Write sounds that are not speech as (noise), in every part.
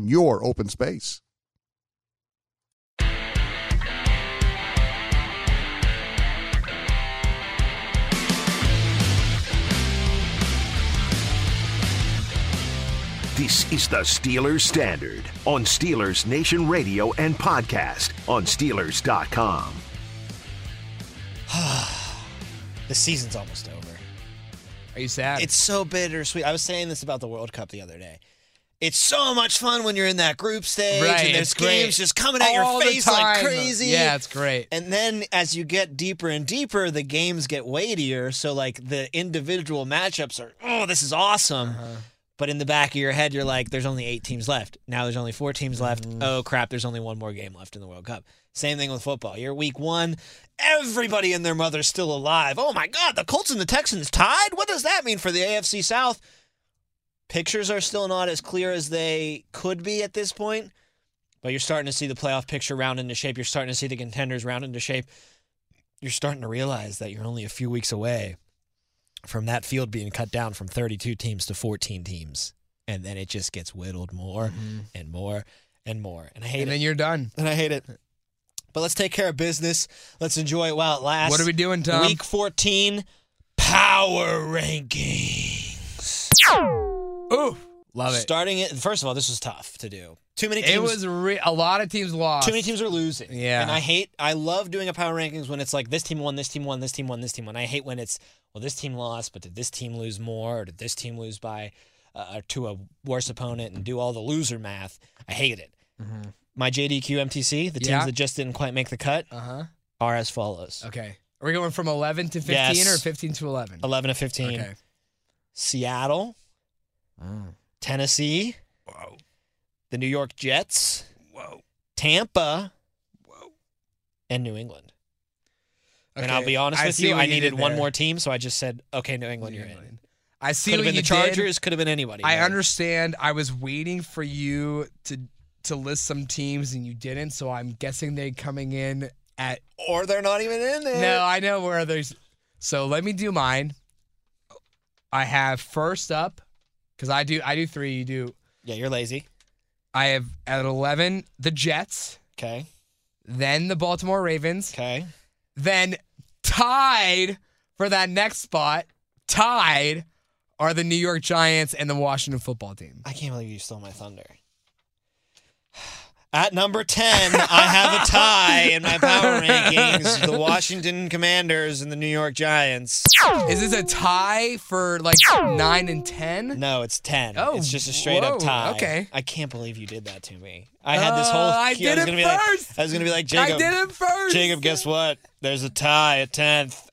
your open space. This is the Steelers Standard on Steelers Nation Radio and podcast on Steelers.com. (sighs) the season's almost over. Are you sad? It's so bittersweet. I was saying this about the World Cup the other day. It's so much fun when you're in that group stage Right, and there's games just coming at All your face like crazy. Yeah, it's great. And then as you get deeper and deeper, the games get weightier. So like the individual matchups are, oh, this is awesome. Uh-huh. But in the back of your head, you're like, there's only eight teams left. Now there's only four teams left. Mm-hmm. Oh crap, there's only one more game left in the World Cup. Same thing with football. You're week one. Everybody and their mother's still alive. Oh my God, the Colts and the Texans tied? What does that mean for the AFC South? Pictures are still not as clear as they could be at this point, but you're starting to see the playoff picture round into shape. You're starting to see the contenders round into shape. You're starting to realize that you're only a few weeks away from that field being cut down from 32 teams to 14 teams. And then it just gets whittled more and more and more. And I hate Mm-hmm. and then you're done. And I hate it. But let's take care of business. Let's enjoy it while it lasts. What are we doing, Tom? Week 14 power rankings. Ooh, love it. Starting it, first of all, this was tough to do. Too many teams. It was re- a lot of teams lost. Too many teams are losing. Yeah. And I hate, I love doing a power rankings when it's like this team won, this team won, this team won, this team won. I hate when it's, well, this team lost, but did this team lose more or did this team lose by, uh, to a worse opponent and do all the loser math? I hate it. My JDQ MTC, the teams Yeah. that just didn't quite make the cut, Uh huh. are as follows Okay. Are we going from 11 to 15 Yes. or 15 to 11? 11 to 15. Okay. Seattle, Tennessee, Whoa. the New York Jets, Whoa. Tampa, Whoa. and New England. And I'll be honest I with you, I needed one there. more team, so I just said, okay, New England, New you're in. I see Could have been the. Chargers, could have been anybody. I understand. I was waiting for you to to list some teams and you didn't, so I'm guessing they're coming in at Or they're not even in there. No, I know where there's. So let me do mine. I have first up because I do I do three. You do. Yeah, you're lazy. I have at eleven the Jets, Okay. then the Baltimore Ravens, Okay. then tied for that next spot. Tied are the New York Giants and the Washington Football Team. I can't believe you stole my thunder. At number 10, I have a tie in my power (laughs) rankings. The Washington Commanders and the New York Giants. Is this a tie for like nine and ten? No, it's 10. Oh, it's just a straight up tie. okay. I can't believe you did that to me. I had this whole. Uh, I was did it gonna be like- first. I was going to be like, Jacob. I did it first. Jacob, guess what? There's a tie at 10th.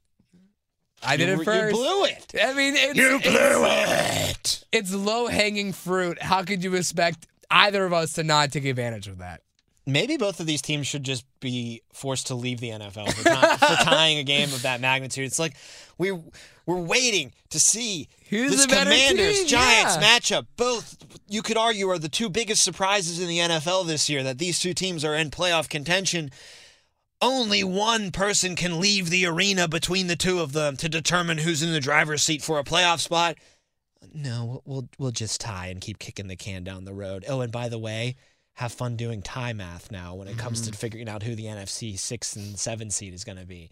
I did You- it first. You blew it. I mean, it's, You it's- blew it. it's low hanging fruit. How could you expect either of us to not take advantage of that? Maybe both of these teams should just be forced to leave the NFL for, for (laughs) tying a game of that magnitude. It's like we we're waiting to see Who's this the Commanders? Giants Yeah. matchup. Both you could argue are the two biggest surprises in the NFL this year. That these two teams are in playoff contention. Only one person can leave the arena between the two of them to determine who's in the driver's seat for a playoff spot. No, we'll we'll, just tie and keep kicking the can down the road. Oh, and by the way, have fun doing tie math now when it comes Mm-hmm. to figuring out who the NFC six and seven seed is going to be.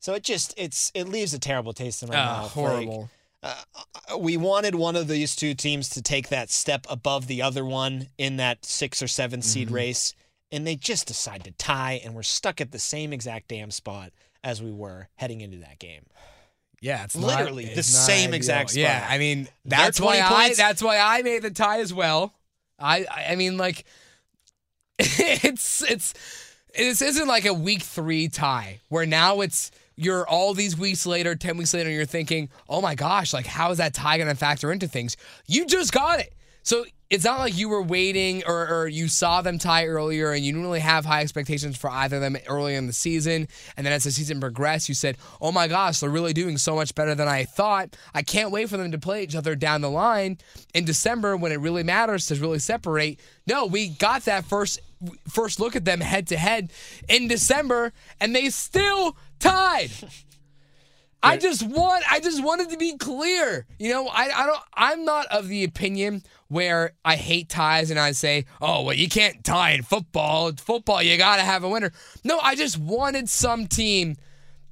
So it just it's it leaves a terrible taste in my Ah, mouth. Like, horrible. uh, we wanted one of these two teams to take that step above the other one in that six or seven seed Mm-hmm. race, and they just decide to tie, and we're stuck at the same exact damn spot as we were heading into that game. Yeah, it's Literally not, the it's same exact Yeah. I mean that's why 20 I that's why I made the tie as well. I I I mean like (laughs) it's it's this isn't like a week three tie where now it's you're all these weeks later, ten weeks later, and you're thinking, oh my gosh, like how is that tie going to factor into things? You just got it, so it's not like you were waiting or, or you saw them tie earlier and you didn't really have high expectations for either of them early in the season. And then as the season progressed, you said, oh my gosh, they're really doing so much better than I thought. I can't wait for them to play each other down the line in December when it really matters to really separate. No, we got that first first look at them head to head in December and they still tied. (laughs) I just want I just wanted to be clear. You know, I, I don't I'm not of the opinion where I hate ties and I say, "Oh, well, you can't tie in football. It's football, you got to have a winner." No, I just wanted some team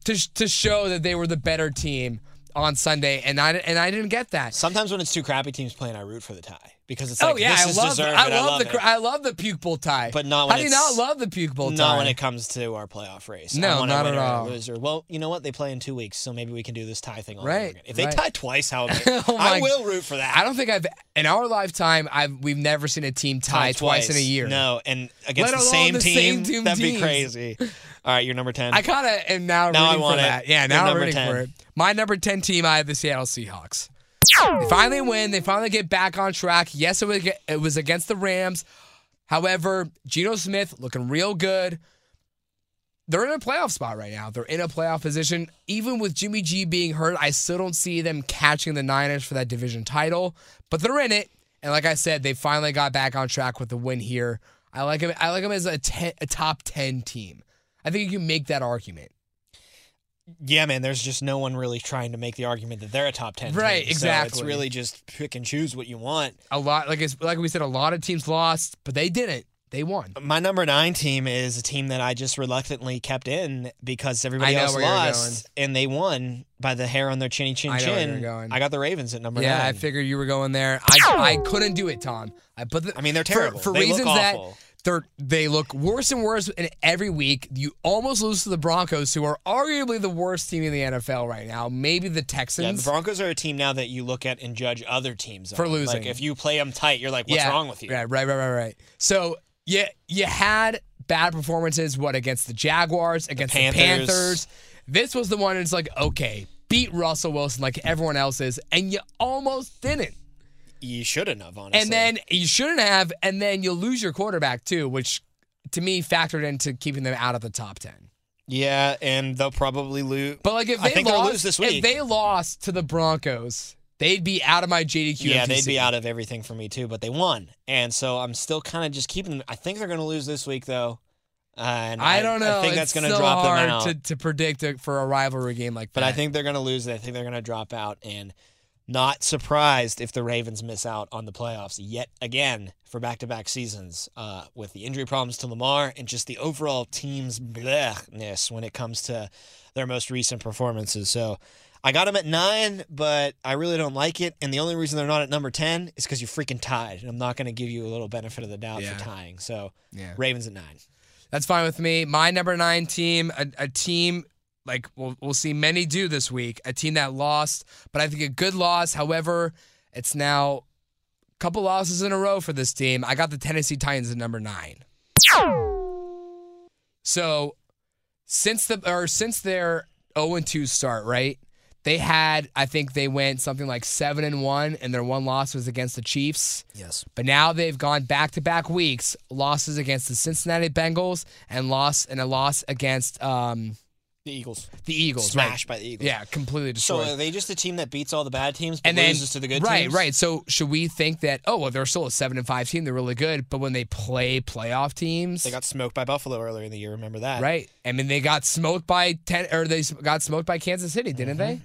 to to show that they were the better team on Sunday and I and I didn't get that. Sometimes when it's two crappy teams playing, I root for the tie because it's oh like yeah, this I is love deserved. I love, I love the it. I love the puke bowl tie. But not How when do you not love the puke bowl tie? Not when it comes to our playoff race. I No, not at winner and a all. Loser. Well, you know what? They play in two weeks, so maybe we can do this tie thing all over Right, again. If they right. tie twice, how (laughs) Oh I will root for that. I don't think I've in our lifetime I've we've never seen a team tie, twice. in a year. No, and against the same the team, same two that'd be crazy. (laughs) All right, you're number ten. I kind of am now, Now I rooting want for it. that. Yeah, now I'm rooting 10. for it. My number 10 team, I have the Seattle Seahawks. They finally win. They finally get back on track. Yes, it was, it was against the Rams. However, Geno Smith looking real good. They're in a playoff spot right now. They're in a playoff position. Even with Jimmy G being hurt, I still don't see them catching the Niners for that division title. But they're in it. And like I said, they finally got back on track with the win here. I like them. I like them as a, 10, a top ten team. I think you can make that argument. Yeah, man. There's just no one really trying to make the argument that they're a top ten. Right, team. So it's really just pick and choose what you want. A lot, like it's, like we said, a lot of teams lost, but they didn't. They won. My number nine team is a team that I just reluctantly kept in because everybody else lost, and they won by the hair on their chinny chin I chin. I got the Ravens at number Yeah, nine. I figured you were going there. I I couldn't do it, Tom. I put the. I mean, they're terrible. for, They look reasons that. They're they look worse and worse in every week. You almost lose to the Broncos, who are arguably the worst team in the NFL right now. Maybe the Yeah, Texans. the Broncos are a team now that you look at and judge other teams For on. losing. Like if you play them tight, you're like, what's yeah, wrong with you? Yeah, right, right, right, right. So you you had bad performances. What against the Jaguars, against the Panthers. Panthers. This was the one. It's like okay, beat Russell Wilson like everyone else is, and you almost didn't. You shouldn't have, honestly. And then you shouldn't have, and then you lose your quarterback too, which to me factored into keeping them out of the top ten. yeah, and they'll probably lose. But like if I they think lost, lose this if they lost to the Broncos, they'd be out of my JDQ. yeah, they'd be out of everything for me too. But they won, and so I'm still kind of just keeping. them. I think they're going to lose this week though. Uh, and I don't know. I think it's that's going to so drop them out. to, to predict it for a rivalry game like But that. I think they're going to lose. I think they're going to drop out, and not surprised if the Ravens miss out on the playoffs yet again for back-to-back seasons uh, with the injury problems to Lamar and just the overall team's blehness when it comes to their most recent performances. So I got them at nine, but I really don't like it. And the only reason they're not at number ten is because you're freaking tied, and I'm not going to give you a little benefit of the doubt Yeah. for tying. So Yeah. Ravens at nine. That's fine with me. My number nine team, a, a team like we'll, we'll see many do this week, a team that lost, but I think a good loss. However, it's now a couple losses in a row for this team. I got the Tennessee Titans at number nine. So since the or since their 0 and 2 start, right? They had, I think they went something like seven and one, and their one loss was against the Chiefs. Yes. But now they've gone back to back weeks, losses against the Cincinnati Bengals and loss and a loss against um, The Eagles. the Eagles. Smashed right? by the Eagles. Yeah, completely destroyed. So are they just a team that beats all the bad teams but and then loses to the good right, teams? right. Right. So should we think that oh well they're still a seven and five team, they're really good, but when they play playoff teams, They got smoked by Buffalo earlier in the year. Remember that? right. I mean they got smoked by ten or they got smoked by Kansas City, didn't they?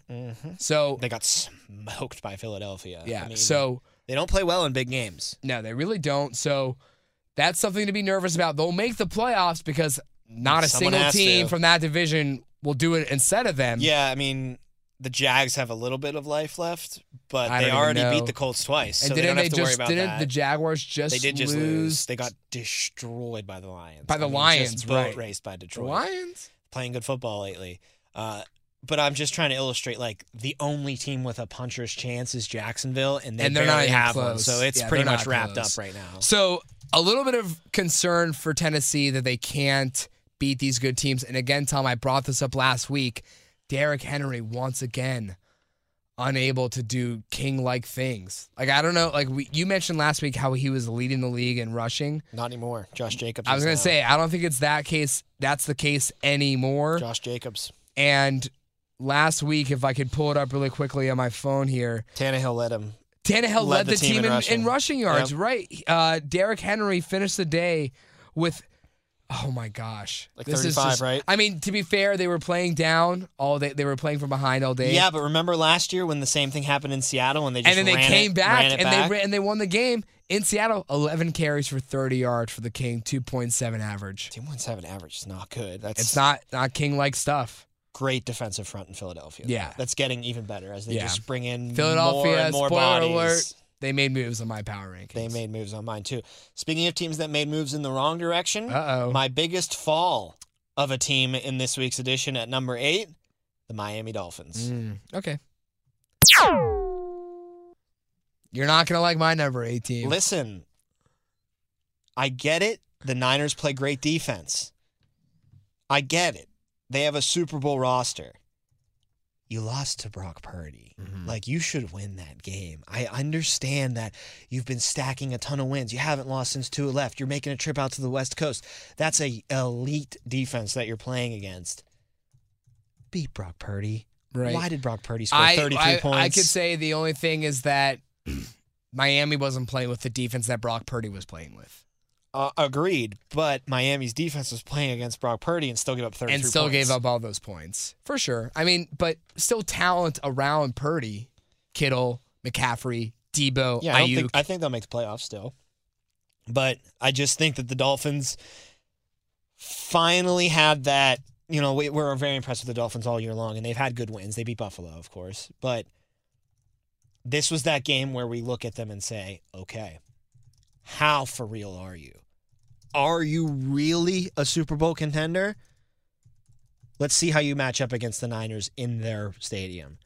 So Mm-hmm. They got smoked by Philadelphia. yeah, I mean, so they don't play well in big games. No, they really don't. So that's something to be nervous about. They'll make the playoffs because not a Someone single has team to. from that division will do it instead of them. Yeah, I mean, the Jags have a little bit of life left, but I they don't even already know. beat the Colts twice, And so they didn't don't have they to worry just about didn't that. the Jaguars just they did just lose? lose. They got destroyed by the Lions. By the Lions, just boat right. raced by the Detroit. Lions. Playing good football lately. Uh, but I'm just trying to illustrate like the only team with a puncher's chance is Jacksonville, and they And they're barely not even have one, close. so it's Yeah, pretty they're much not wrapped close. up right now. So a little bit of concern for Tennessee that they can't beat these good teams. And again, Tom, I brought this up last week. Derrick Henry once again unable to do king-like things. Like I don't know. Like we, you mentioned last week how he was leading the league in rushing. Not anymore. Josh Jacobs. I was gonna now. say I don't think it's that case. That's the case anymore. Josh Jacobs. And last week, if I could pull it up really quickly on my phone here, Tannehill led him. Tannehill Led led, the team, in in, rushing. in rushing yards, Yep. right? Uh, Derrick Henry finished the day with, oh my gosh, Like This is 35, just- right? I mean, to be fair, they were playing down all day. They were playing from behind all day. Yeah, but remember last year when the same thing happened in Seattle and they just and then they came it, back and back? they and they won the game in Seattle. Eleven carries for thirty yards for the King, two point seven average. 2.7 average is not good. That's It's not not King like stuff. great defensive front in Philadelphia. Yeah. that's getting even better as they Yeah. just bring in Philadelphia, more and more spoiler bodies. alert, they made moves on my power rankings. They made moves on mine too. Speaking of teams that made moves in the wrong direction, Uh-oh. my biggest fall of a team in this week's edition at number eight, the Miami Dolphins. Mm, okay. You're not gonna like my number eight team. Listen, I get it. The Niners play great defense. I get it. They have a Super Bowl roster. You lost to Brock Purdy. Mm-hmm. Like, you should win that game. I understand that you've been stacking a ton of wins. You haven't lost since two left. You're making a trip out to the West Coast. That's a elite defense that you're playing against. Beat Brock Purdy. Right. Why did Brock Purdy score I, 33 I, points? I could say the only thing is that (clears throat) Miami wasn't playing with the defense that Brock Purdy was playing with, Uh, agreed, but Miami's defense was playing against Brock Purdy and still gave up 33 and still points. gave up all those points for sure. I mean, but still talent around Purdy, Kittle, McCaffrey, Deebo, Yeah, I, don't Aiyuk. think, I think they'll make the playoffs still. But I just think that the Dolphins finally had that. You know, we, we're very impressed with the Dolphins all year long, and they've had good wins. They beat Buffalo, of course. But this was that game where we look at them and say, okay, how for real are you? Are you really a Super Bowl contender? Let's see how you match up against the Niners in their stadium.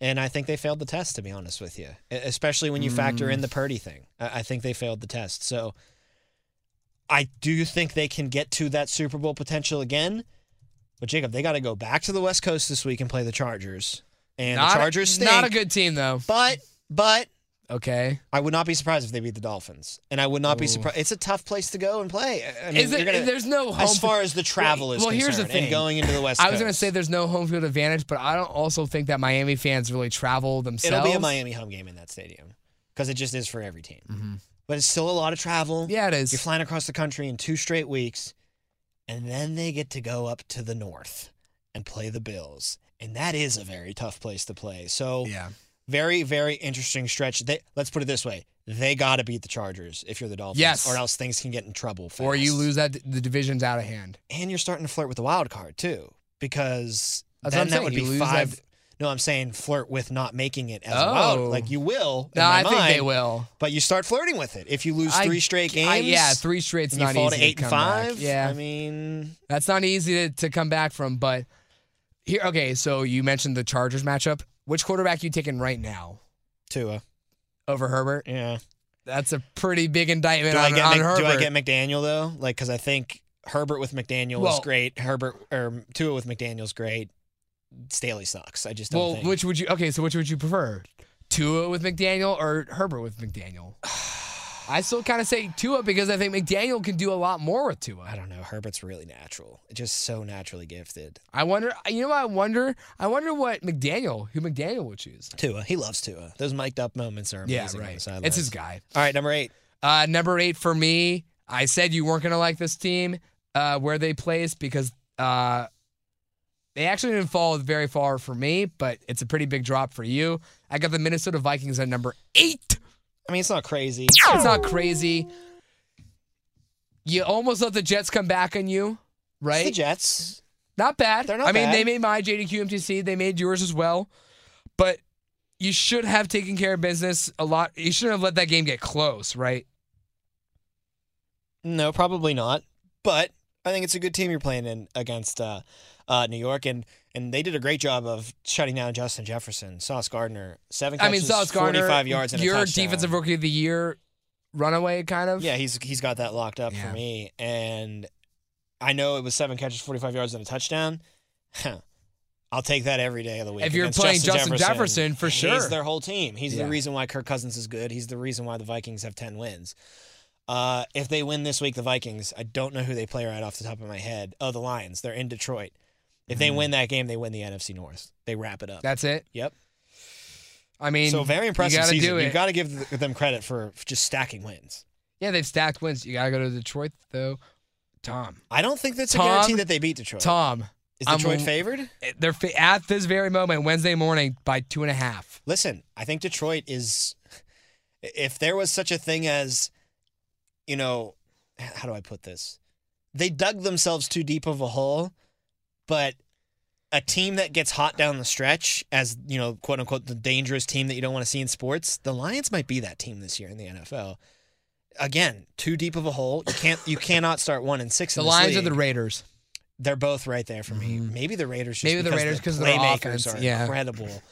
And I think they failed the test, to be honest with you, especially when you factor in the mm. Purdy thing. I think they failed the test. So I do think they can get to that Super Bowl potential again. But Jacob, they got to go back to the West Coast this week and play the Chargers. And not, the Chargers stink. not a good team though. But but Okay, I would not be surprised if they beat the Dolphins, and I would not be Ooh. surprised. It's a tough place to go and play. I- mean, gonna, there's no home as far as the travel well, is well, concerned, here's the thing. going into the West. I was going to say there's no home field advantage, but I don't also think that Miami fans really travel themselves. it'll be a Miami home game in that stadium because it just is for every team. Mm-hmm. But it's still a lot of travel. Yeah, it is. You're flying across the country in two straight weeks, and then they get to go up to the north and play the Bills, and that is a very tough place to play. So Yeah. Very very interesting stretch. They, let's put it this way: they got to beat the Chargers if you're the Dolphins, Yes. or else things can get in trouble. Fast. Or you lose that the division's out of hand. and you're starting to flirt with the wild card too, because That's then that would You be five. that- No, I'm saying flirt with not making it as Oh. wild. Like you will. in No, I think they will. But you start flirting with it if you lose I- three straight games. I- yeah, three straight's and you not fall easy to eight to and come back. five. Yeah. I mean, That's not easy to, to come back from. But here, okay. So you mentioned the Chargers matchup. Which quarterback you taking right now Tua. over Herbert? Yeah. That's a pretty big indictment Do on, I get on Mc- Herbert. do I get McDaniel though? Like, because I think Herbert with McDaniel is Well- great. Herbert or Tua with McDaniel's great. Staley sucks. I just don't well, think. which would you? Okay, so which would you prefer? Tua with McDaniel or Herbert with McDaniel? (sighs) (sighs) (sighs) I still kind of say Tua because I think McDaniel can do a lot more with Tua. I don't know. Herbert's really natural. Just so naturally gifted. I wonder. You know, what I wonder. I wonder what McDaniel, who McDaniel would choose. Tua. He loves Tua. Those mic'd up moments are amazing. Yeah, on the right. It's his guy. All right, number eight. Uh, number eight for me. I said you weren't gonna like this team uh, where they placed because uh, they actually didn't fall very far for me, but it's a pretty big drop for you. I got the Minnesota Vikings at number eight. I mean, it's not crazy. It's not crazy. You almost let the Jets come back on you, It's right? the Jets. Not bad. They're not I mean, bad. they made my JDQ MTC. They made yours as well. but you should have taken care of business a lot. You shouldn't have let that game get close, right? No, probably not. But I think it's a good team you're playing in against uh, uh, New York, and and they did a great job of shutting down Justin Jefferson, Sauce Gardner, seven I mean, Sauce Gardner, 45 yards, and your defensive rookie of the year runaway, kind of. Yeah, he's he's got that locked up Yeah. for me, and I know it was seven catches, 45 yards, and a touchdown. I'll take that every day of the week. If you're playing Justin Jefferson, for sure. He's their whole team. He's Yeah. the reason why Kirk Cousins is good. He's the reason why the Vikings have 10 wins. Uh, if they win this week, the Vikings, I don't know who they play right off the top of my head. Oh, the Lions. They're in Detroit. If Mm-hmm. they win that game, they win the NFC North. They wrap it up. That's it. yep. I mean, so very impressive You season. You got to give them credit for just stacking wins. yeah, they've stacked wins. You got to go to Detroit, though. Tom, I don't think that's a guarantee that they beat Detroit. Tom, is I'm- Detroit favored? they're fa- at this very moment, Wednesday morning, by two and a half. Listen, I think Detroit is. If there was such a thing as, you know, how do I put this? They dug themselves too deep of a hole, but a team that gets hot down the stretch, as you know, quote unquote, the dangerous team that you don't want to see in sports, the Lions might be that team this year in the NFL. Again, too deep of a hole. You can't. You cannot start one and six. The in this Lions are the Raiders. They're both right there for me. Maybe the Raiders. Just Maybe the Raiders because their playmakers are yeah. incredible.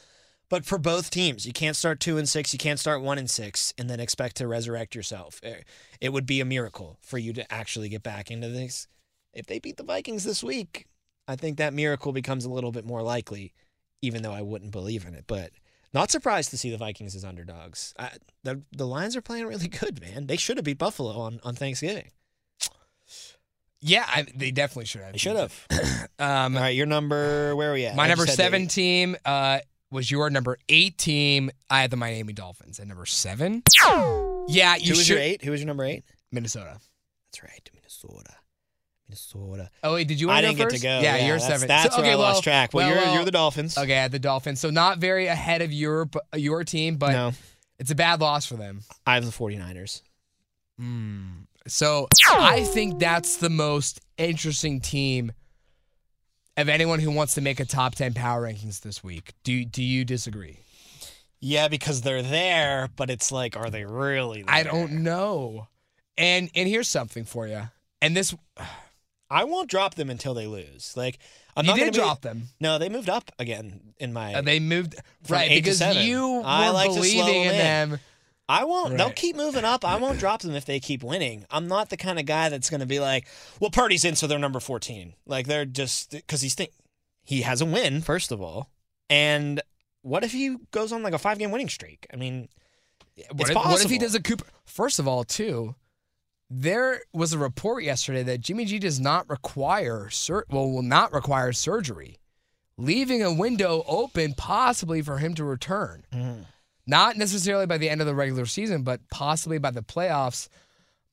But for both teams, you can't start two and six. You can't start one and six, and then expect to resurrect yourself. Eh, It would be a miracle for you to actually get back into this. If they beat the Vikings this week, I think that miracle becomes a little bit more likely, even though I wouldn't believe in it. But not surprised to see the Vikings as underdogs. I, the the Lions are playing really (laughs) good, man. They should have beat Buffalo on, on Thanksgiving. Yeah, I, they definitely should have. They should have. (clears throat) Um, All right, your number. Where are we at? my I number seven team uh, was your number eight team. I had the Miami Dolphins at number seven. Yeah, you Who was should. your eight? Who was your number eight? Minnesota. That's right, Minnesota. Minnesota. Oh wait, did you? I didn't go get to go. Yeah, you're that's, seven. That's So- where okay, I lost track. Well, well, you're well, you're the Dolphins. Okay, the Dolphins. So not very ahead of your your team, but no, it's a bad loss for them. I have the 49ers. Hmm, so I think that's the most interesting team of anyone who wants to make a top ten power rankings this week. Do do you disagree? Yeah, because they're there, but it's like, are they really? There? I don't know. And and here's something for you. And this I won't drop them until they lose. Like I'm you not did gonna be- drop them. No, they moved up again in my. Uh, they moved right because you I were like believing in them them. I won't. They'll keep moving up. I won't drop them if they keep winning. I'm not the kind of guy that's going to be like, well, Purdy's in, so they're number 14. Like they're just because he's think he has a win first of all, and what if he goes on like a five game winning streak? I mean, What it's if, possible. what if he does a Cooper? First of all, too, there was a report yesterday that Jimmy G does not require sur- well will not require surgery, leaving a window open possibly for him to return. Mm. Not necessarily by the end of the regular season, but possibly by the playoffs.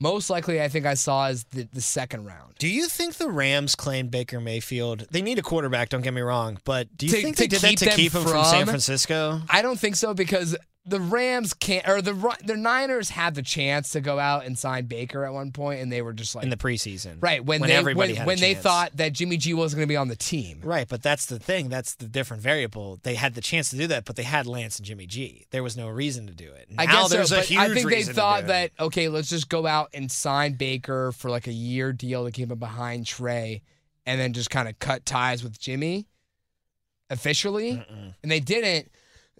Most likely, I think I saw is the, the second round. Do you think the Rams claimed Baker Mayfield? They need a quarterback. Don't get me wrong, but do you To- think they did that to keep him from San Francisco? I don't think so because the Rams can't, or the the Niners had the chance to go out and sign Baker at one point, and they were just like in the preseason. Right when, when they everybody when, when they thought that Jimmy G wasn't going to be on the team. Right, but that's the thing. That's the different variable. They had the chance to do that, but they had Lance and Jimmy G. There was no reason to do it. Now I guess there's so, a but huge I think they thought that okay, let's just go out and sign Baker for like a year deal to keep him behind Trey, and then just kind of cut ties with Jimmy officially, and they didn't.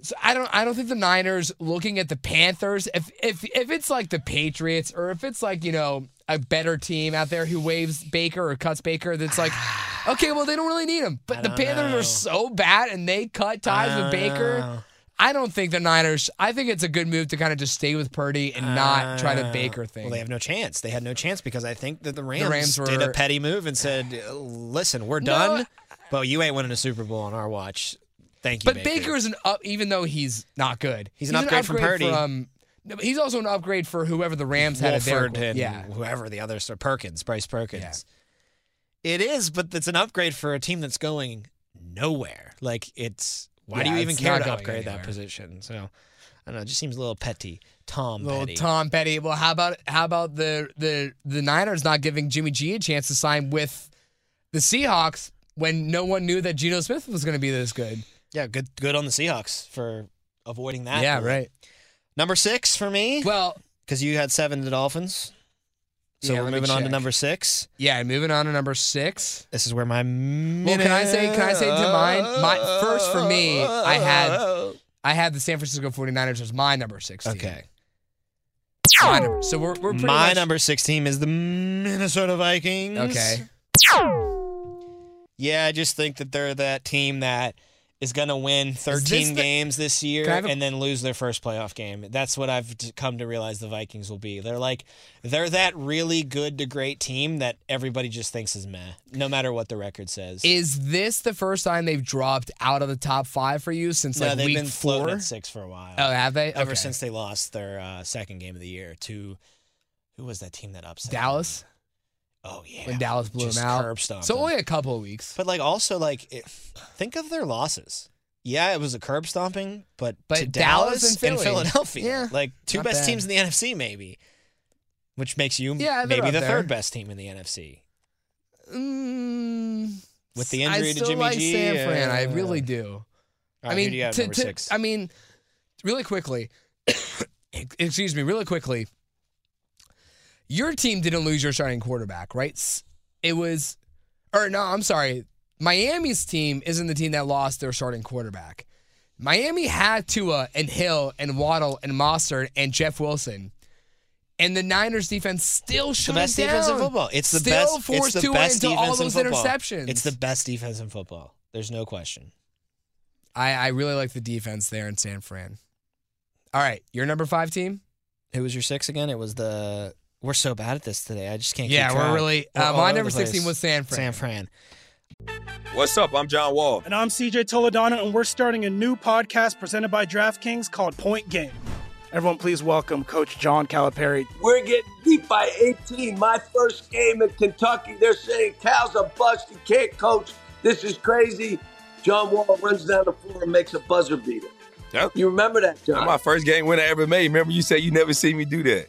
So I don't. I don't think the Niners looking at the Panthers. If if if it's like the Patriots, or if it's like you know a better team out there who waves Baker or cuts Baker, that's like, (sighs) okay, well they don't really need him. But the Panthers know. are so bad, and they cut ties with Baker. Uh, I don't think the Niners. I think it's a good move to kind of just stay with Purdy and not try the uh, Baker thing. Well, they have no chance. They had no chance because I think that the Rams, Rams did a petty move and said, "Listen, we're No, done, but you ain't winning a Super Bowl on our watch." Thank you, but Baker is an up, even though he's not good. He's an upgrade from Purdy. From, no, but he's also an upgrade for whoever the Rams had at their Wolford and yeah. whoever the others are, Perkins, Bryce Perkins. It is, but it's an upgrade for a team that's going nowhere. Like it's why do you even care to upgrade anywhere. that position? So I don't know. It just seems a little petty. Tom Little Petty. Tom Petty. Well, how about how about the the the Niners not giving Jimmy G a chance to sign with the Seahawks when no one knew that Geno Smith was going to be this good? Yeah, good good on the Seahawks for avoiding that. yeah, right. Number six for me, Well, because you had seven the Dolphins. So Yeah, we're moving on to number six. yeah. Moving on to number six. This is where my Well, can I say- can I say to mine? My- first for me, I had- I had the San Francisco 49ers as my number six. team. Okay. My number. So we're we're My much, number six team is the Minnesota Vikings. Okay. Yeah, I just think that they're that team that is going to win 13 the- games this year Can I have a- and then lose their first playoff game. That's what I've come to realize the Vikings will be. They're like they're that really good to great team that everybody just thinks is meh, no matter what the record says. Is this the first time they've dropped out of the top five for you since no, like they've been floating four? at six for a while. Oh, have they? Ever Okay. since they lost their uh, second game of the year to who was that team that upset them? Oh yeah, when Dallas blew Just them out. curb stomped So them. only a couple of weeks. But like also like it, think of their losses. Yeah, it was a curb stomping, but, But to Dallas Dallas, and Philly. Philadelphia, Yeah, like two not best bad. teams in the NFC, maybe, which makes you Yeah, they're maybe up the there. third best team in the NFC. Mm, With the I injury to Jimmy like G, San Fran. I uh, really do. All I mean, do you have to, number to- six? I mean, really quickly. (coughs) excuse me, really quickly. Your team didn't lose your starting quarterback, right? It was, or no, I'm sorry. Miami's team isn't the team that lost their starting quarterback. Miami had Tua and Hill and Waddle and Mostert and Jeff Wilson. And the Niners defense still shut the best it defense in football. It's the Still best. forced It's the Tua best into all defense in those football. interceptions. It's the best defense in football. There's no question. I, I really like the defense there in San Fran. All right, your number five team? Who was your six again? It was the. We're so bad at this today. I just can't. Yeah, keep we're really- uh, my number 16 was San Fran. San Fran. What's up? I'm John Wall. And I'm CJ Toledano, and we're starting a new podcast presented by DraftKings called Point Game. Everyone, please welcome Coach John Calipari. We're getting beat by 18. My first game in Kentucky, they're saying Cal's a bust. He can't coach. This is crazy. John Wall runs down the floor and makes a buzzer beater. Yep. You remember that, John? That's my first game win I ever made. Remember, you said you never see me do that.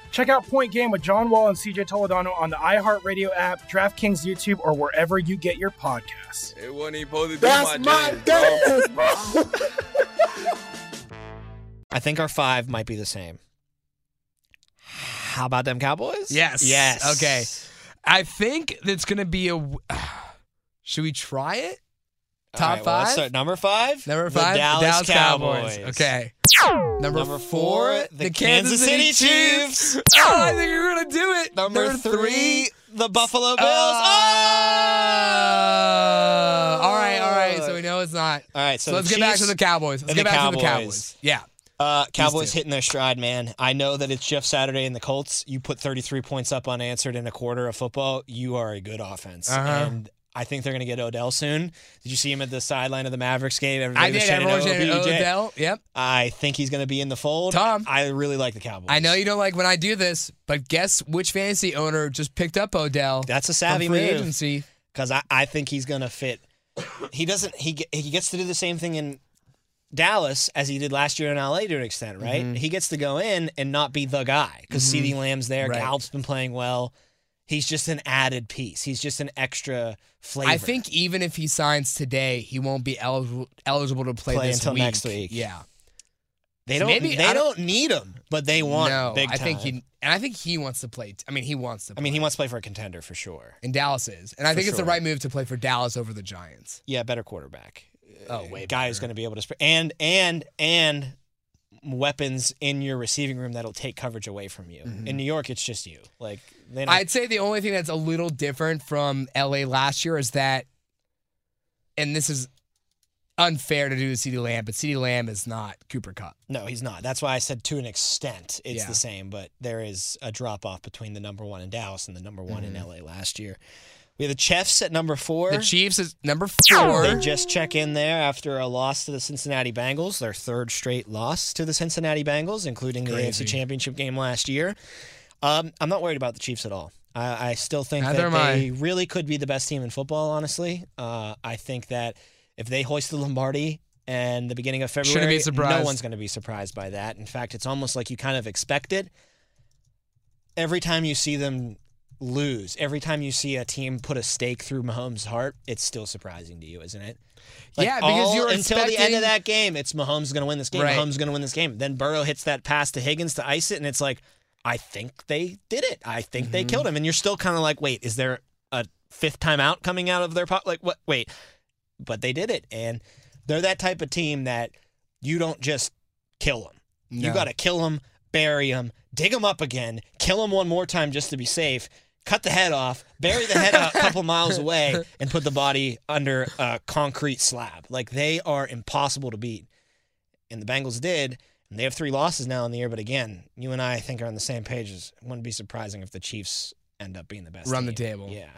Check out Point Game with John Wall and CJ Toledano on the iHeartRadio app, DraftKings YouTube, or wherever you get your podcasts. It wasn't even supposed to be That's my, my jam, bro. (laughs) I think our five might be the same. How about them Cowboys? Yes. Yes. Okay. I think that's going to be a. (sighs) Should we try it? Top right, well, five? start. Number five. Number the five, Dallas, Cowboys. Okay. Number, Number four, four, the Kansas City Chiefs. (laughs) Oh, I think you're gonna do it. Number, three, the Buffalo Bills. Uh, oh! all right, all right. So we know it's not. All right, so, So, let's the get back to the Cowboys. Let's get the back to the Cowboys. Cowboys. Yeah. Uh, Cowboys hitting their stride, man. I know that it's Jeff Saturday and the Colts. You put 33 points up unanswered in a quarter of football, you are a good offense. Uh-huh. And I think they're going to get Odell soon. Did you see him at the sideline of the Mavericks game? Everybody I did. Everyone's "Oh, saying OBJ." Odell. Yep. I think he's going to be in the fold. Tom. I really like the Cowboys. I know you don't like when I do this, but guess which fantasy owner just picked up Odell? That's a savvy free move. agency. because I, I think he's gonna fit. He doesn't. He he gets to do the same thing in Dallas as he did last year in LA to an extent, right? Mm-hmm. He gets to go in and not be the guy because CeeDee Lamb's there. Right. Gallup's been playing well. He's just an added piece. He's just an extra flavor. I think even if he signs today, he won't be eligible eligible to play, Play until week. next week. Yeah. they don't. maybe- they I don't, don't- need him, but they want. no, big I think time. he and I think he wants to play. I mean, he wants to. I Play. mean, he wants to play for a contender for sure. and Dallas is, and I For think it's the right move to play for Dallas over the Giants. Yeah, better quarterback. Oh, way uh, guy who's going to be able to and and and weapons in your receiving room that'll take coverage away from you. Mm-hmm. In New York, it's just you. Like they I'd say the only thing that's a little different from LA last year is that, and this is unfair to do to CeeDee Lamb, but CeeDee Lamb is not Cooper Kupp. no, he's not. That's why I said to an extent it's Yeah. the same, but there is a drop off between the number one in Dallas and the number one Mm-hmm. in LA last year. We have the Chiefs at number four. The Chiefs is number four. They just check in there after a loss to the Cincinnati Bengals, their third straight loss to the Cincinnati Bengals, including the AFC Championship game last year. Um, I'm not worried about the Chiefs at all. I, I still think Neither that they really could be the best team in football. Honestly, uh, I think that if they hoist the Lombardi and the beginning of February, no one's going to be surprised by that. In fact, it's almost like you kind of expect it. Every time you see them lose, every time you see a team put a stake through Mahomes' heart, it's still surprising to you, isn't it? Yeah, because all- you're until the end of that game, it's Mahomes going to win this game. Right. Mahomes going to win this game. Then Burrow hits that pass to Higgins to ice it, and it's like, I think they did it. I think Mm-hmm. they killed him, and you're still kind of like, wait, is there a fifth timeout coming out of their pot? Like what? Wait, but they did it, and they're that type of team that you don't just kill them. You got to kill them, bury them, dig them up again, kill them one more time just to be safe. Cut the head off, bury the head a (laughs) couple miles away, and put the body under a concrete slab. Like they are impossible to beat. And the Bengals did, and they have three losses now in the year. But again, you and I, I think, are on the same page. It wouldn't be surprising if the Chiefs end up being the best. Run the table. Yeah.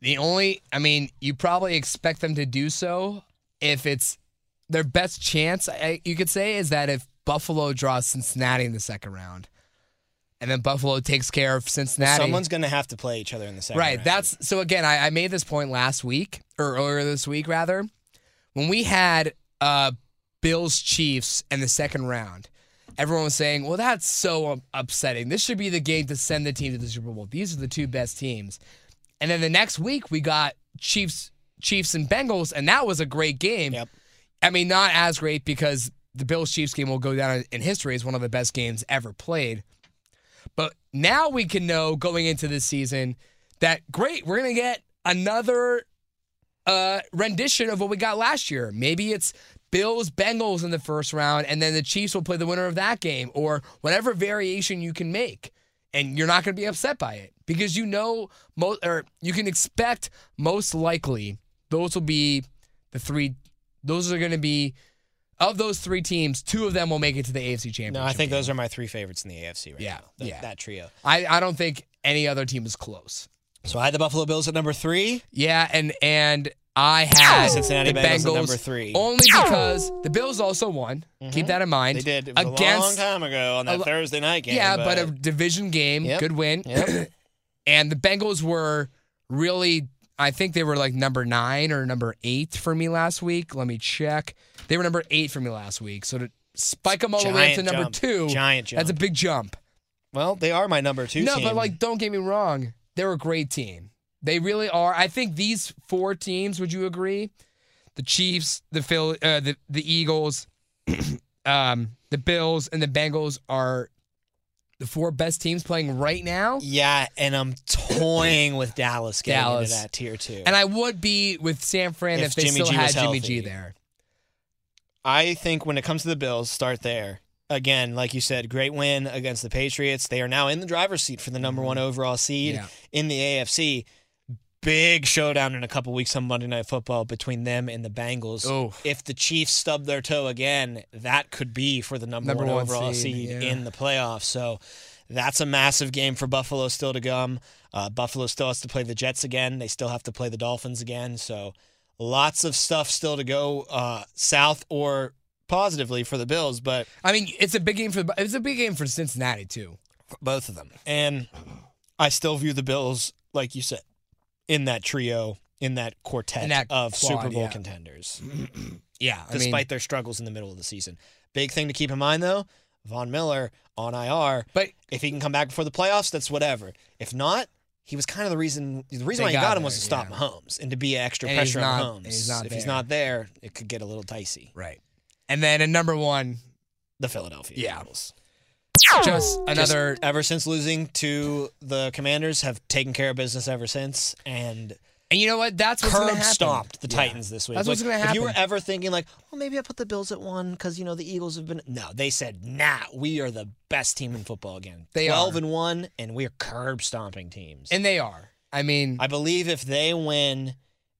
The only, I mean, you probably expect them to do so if it's their best chance, I, you could say, is that if Buffalo draws Cincinnati in the second round, and then Buffalo takes care of Cincinnati. Someone's going to have to play each other in the second right. round. That's so. Again, I, I made this point last week or earlier this week, rather, when we had uh, Bills Chiefs in the second round. Everyone was saying, "Well, that's so upsetting. This should be the game to send the team to the Super Bowl. These are the two best teams." And then the next week we got Chiefs, Chiefs and Bengals, and that was a great game. Yep. I mean, not as great because the Bills Chiefs game will go down in history as one of the best games ever played. But now we can know going into this season that great, we're gonna get another uh, rendition of what we got last year. Maybe it's Bills Bengals in the first round, and then the Chiefs will play the winner of that game, or whatever variation you can make, and you're not gonna be upset by it because you know most, or you can expect most likely those will be the three. Those are gonna be. Of those three teams, two of them will make it to the AFC Championship. no, I think game. those are my three favorites in the AFC right Yeah, now. That, yeah. that trio. I, I don't think any other team is close. So I had the Buffalo Bills at number three. Yeah, and and I had Cincinnati the Bengals Bengals number three. only because the Bills also won. Keep mm-hmm. that in mind. They did. It was a long time ago on that a Thursday night game. yeah, but, a division game, Yep. good win. Yep. (clears throat) and the Bengals were really, I think they were like number nine or number eight for me last week. Let me check. They were number eight for me last week. So to spike them all the way up to Giant number jump. two, Giant That's a jump. big jump. well, they are my number two no, team. but like, don't get me wrong. They're a great team. They really are. I think these four teams. Would you agree? The Chiefs, the Phil, uh, the the Eagles, (clears throat) um, the Bills, and the Bengals are the four best teams playing right now. yeah, and I'm toying with Dallas getting Dallas. into that tier two. And I would be with San Fran if, If they Jimmy still G had Jimmy G there. I think when it comes to the Bills, start there. Again, like you said, great win against the Patriots. They are now in the driver's seat for the number one overall seed Yeah. in the AFC. Big showdown in a couple weeks on Monday Night Football between them and the Bengals. Oh. If the Chiefs stub their toe again, that could be for the number, Number one, one overall seed, seed, yeah. in the playoffs. So that's a massive game for Buffalo still to come. Uh, Buffalo still has to play the Jets again. They still have to play the Dolphins again. So lots of stuff still to go uh, south or positively for the Bills, but I mean, it's a big game for it's a big game for Cincinnati too. both of them. And I still view the Bills, like you said, in that trio, in that quartet In that of quad, Super Bowl yeah. contenders, (clears throat) Yeah, I despite mean, their struggles in the middle of the season. Big thing to keep in mind, though, Von Miller on IR. but If he can come back before the playoffs, that's whatever. If not, he was kind of the reason. The reason They why you got got him there, was to stop yeah. Mahomes and to be extra And pressure not- on and Mahomes. he's not if he's not there, it could get a little dicey. right. And then at number one, The Philadelphia Yeah. Eagles. Just another ever since losing to the Commanders, have taken care of business ever since, and And you know what? That's what's gonna curb happen. stomped the Yeah. Titans this week. That's what's Like, gonna If you were happen. ever thinking like, well, maybe I put the Bills at one because you know the Eagles have been. No, they said, nah, we are the best team in football again. They Twelve are. and one, and we're curb stomping teams. And they are. I mean, I believe if they win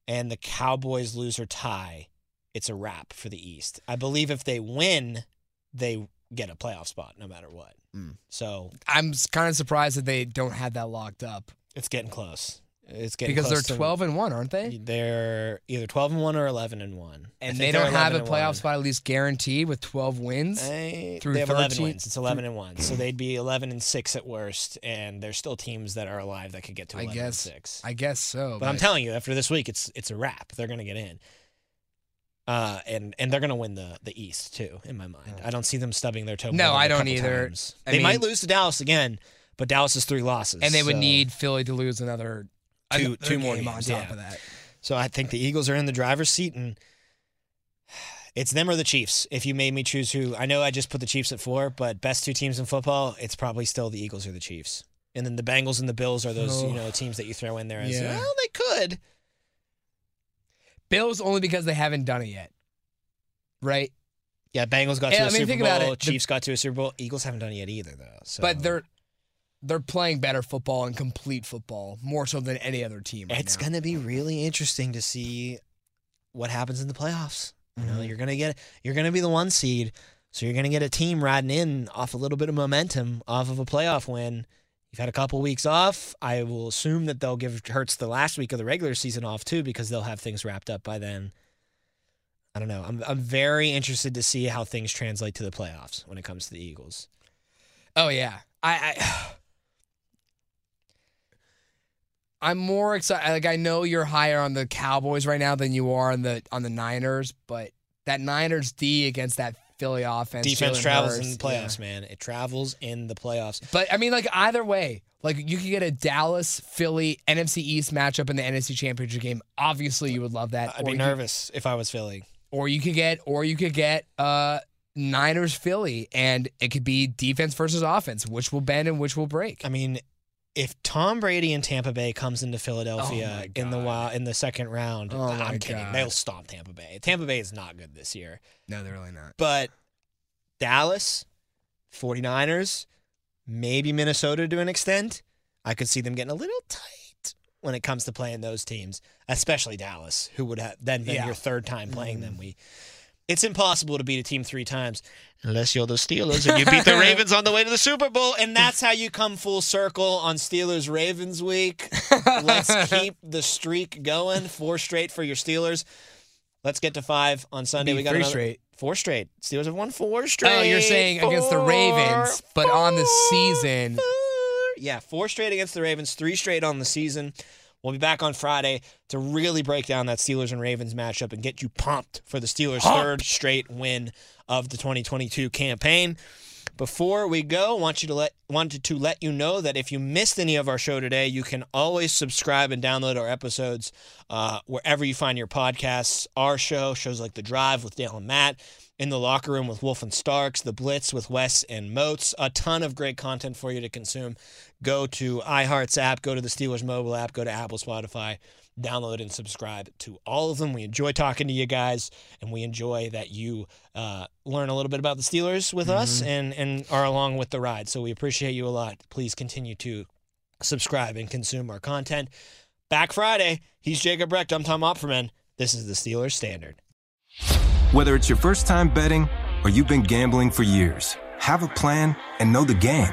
and the Cowboys lose or tie, it's a wrap for the East. I believe if they win, they get a playoff spot no matter what. Mm. So I'm kind of surprised that they don't have that locked up. it's getting close. It's getting because they're close to- 12 and 1, aren't they? They're either 12 and 1 or 11 and 1. And they don't have a playoff spot at least guaranteed with 12 wins. They, through they have 11 13 wins. It's 11 and 1. So they'd be 11 and 6 at worst and there's still teams that are alive that could get to I 11 guess. and 6. I guess so. But I'm telling you after this week it's it's a wrap. They're going to get in. Uh, and and they're going to win the the East too in my mind. I don't see them stubbing their toe. No, I don't either. they might lose to Dallas again, but Dallas is three losses. and they would so- need Philly to lose another Two- another two more game on top yeah. of that. So I think the Eagles are in the driver's seat, and it's them or the Chiefs. If you made me choose who, I know I just put the Chiefs at four, but best two teams in football, it's probably still the Eagles or the Chiefs. And then the Bengals and the Bills are those Oh. you know teams that you throw in there as Yeah. well. They could. Bills only because they haven't done it yet. Right? Yeah, Bengals got Yeah, to I a mean, Super Bowl. it. The- Chiefs got to a Super Bowl. Eagles haven't done it yet either, though. So. But they're they're playing better football and complete football more so than any other team. Right it's going to be really interesting to see what happens in the playoffs. You know, Mm-hmm. you're gonna get you're gonna be the one seed, so you're gonna get a team riding in off a little bit of momentum off of a playoff win. You've had a couple weeks off. I will assume that they'll give Hurts the last week of the regular season off too, because they'll have things wrapped up by then. I don't know. I'm I'm very interested to see how things translate to the playoffs when it comes to the Eagles. Oh yeah, I, I (sighs) I'm more excited. Like I know you're higher on the Cowboys right now than you are on the on the Niners, but that Niners D against that Philly offense, Defense Jalen travels Hurts, in the yeah. playoffs, man. It travels in the playoffs. But I mean, like either way, like you could get a Dallas Philly NFC East matchup in the NFC Championship game. Obviously, you would love that. I'd Or be nervous if I was Philly. or you could get, or you could get uh Niners Philly, and it could be defense versus offense, which will bend and which will break. I mean, if Tom Brady in Tampa Bay comes into Oh Philadelphia my in the wild, in the second round, Oh I'm kidding. God. They'll stomp Tampa Bay. Tampa Bay is not good this year. No, they're really not. But Dallas, 49ers, maybe Minnesota to an extent, I could see them getting a little tight when it comes to playing those teams, especially Dallas, who would have then been Yeah. your third time playing them. Mm. We it's impossible to beat a team three times unless you're the Steelers and you beat the (laughs) Ravens on the way to the Super Bowl, and that's how you come full circle on Steelers Ravens week. Let's (laughs) keep the streak going. Four straight for your Steelers. Let's get to five on Sunday. Be we got three another- straight. Four straight. Steelers have won four straight. Oh, you're saying against the Ravens, but on the season. four. Yeah, four straight against the Ravens, three straight on the season. We'll be back on Friday to really break down that Steelers and Ravens matchup and get you pumped for the Steelers' third straight win of the 2022 campaign. Before we go, want you to let wanted to let you know that if you missed any of our show today, you can always subscribe and download our episodes uh, wherever you find your podcasts. Our show, shows like The Drive with Dale and Matt, In the Locker Room with Wolf and Starks, The Blitz with Wes and Moats. A ton of great content for you to consume. Go to iHeart's app, go to the Steelers mobile app, go to Apple, Spotify, download and subscribe to all of them. We enjoy talking to you guys, and we enjoy that you uh, learn a little bit about the Steelers with us and, and are along with the ride. So we appreciate you a lot. Please continue to subscribe and consume our content. Back Friday, he's Jacob Recht. I'm Tom Opferman. This is the Steelers Standard. Whether it's your first time betting or you've been gambling for years, have a plan and know the game.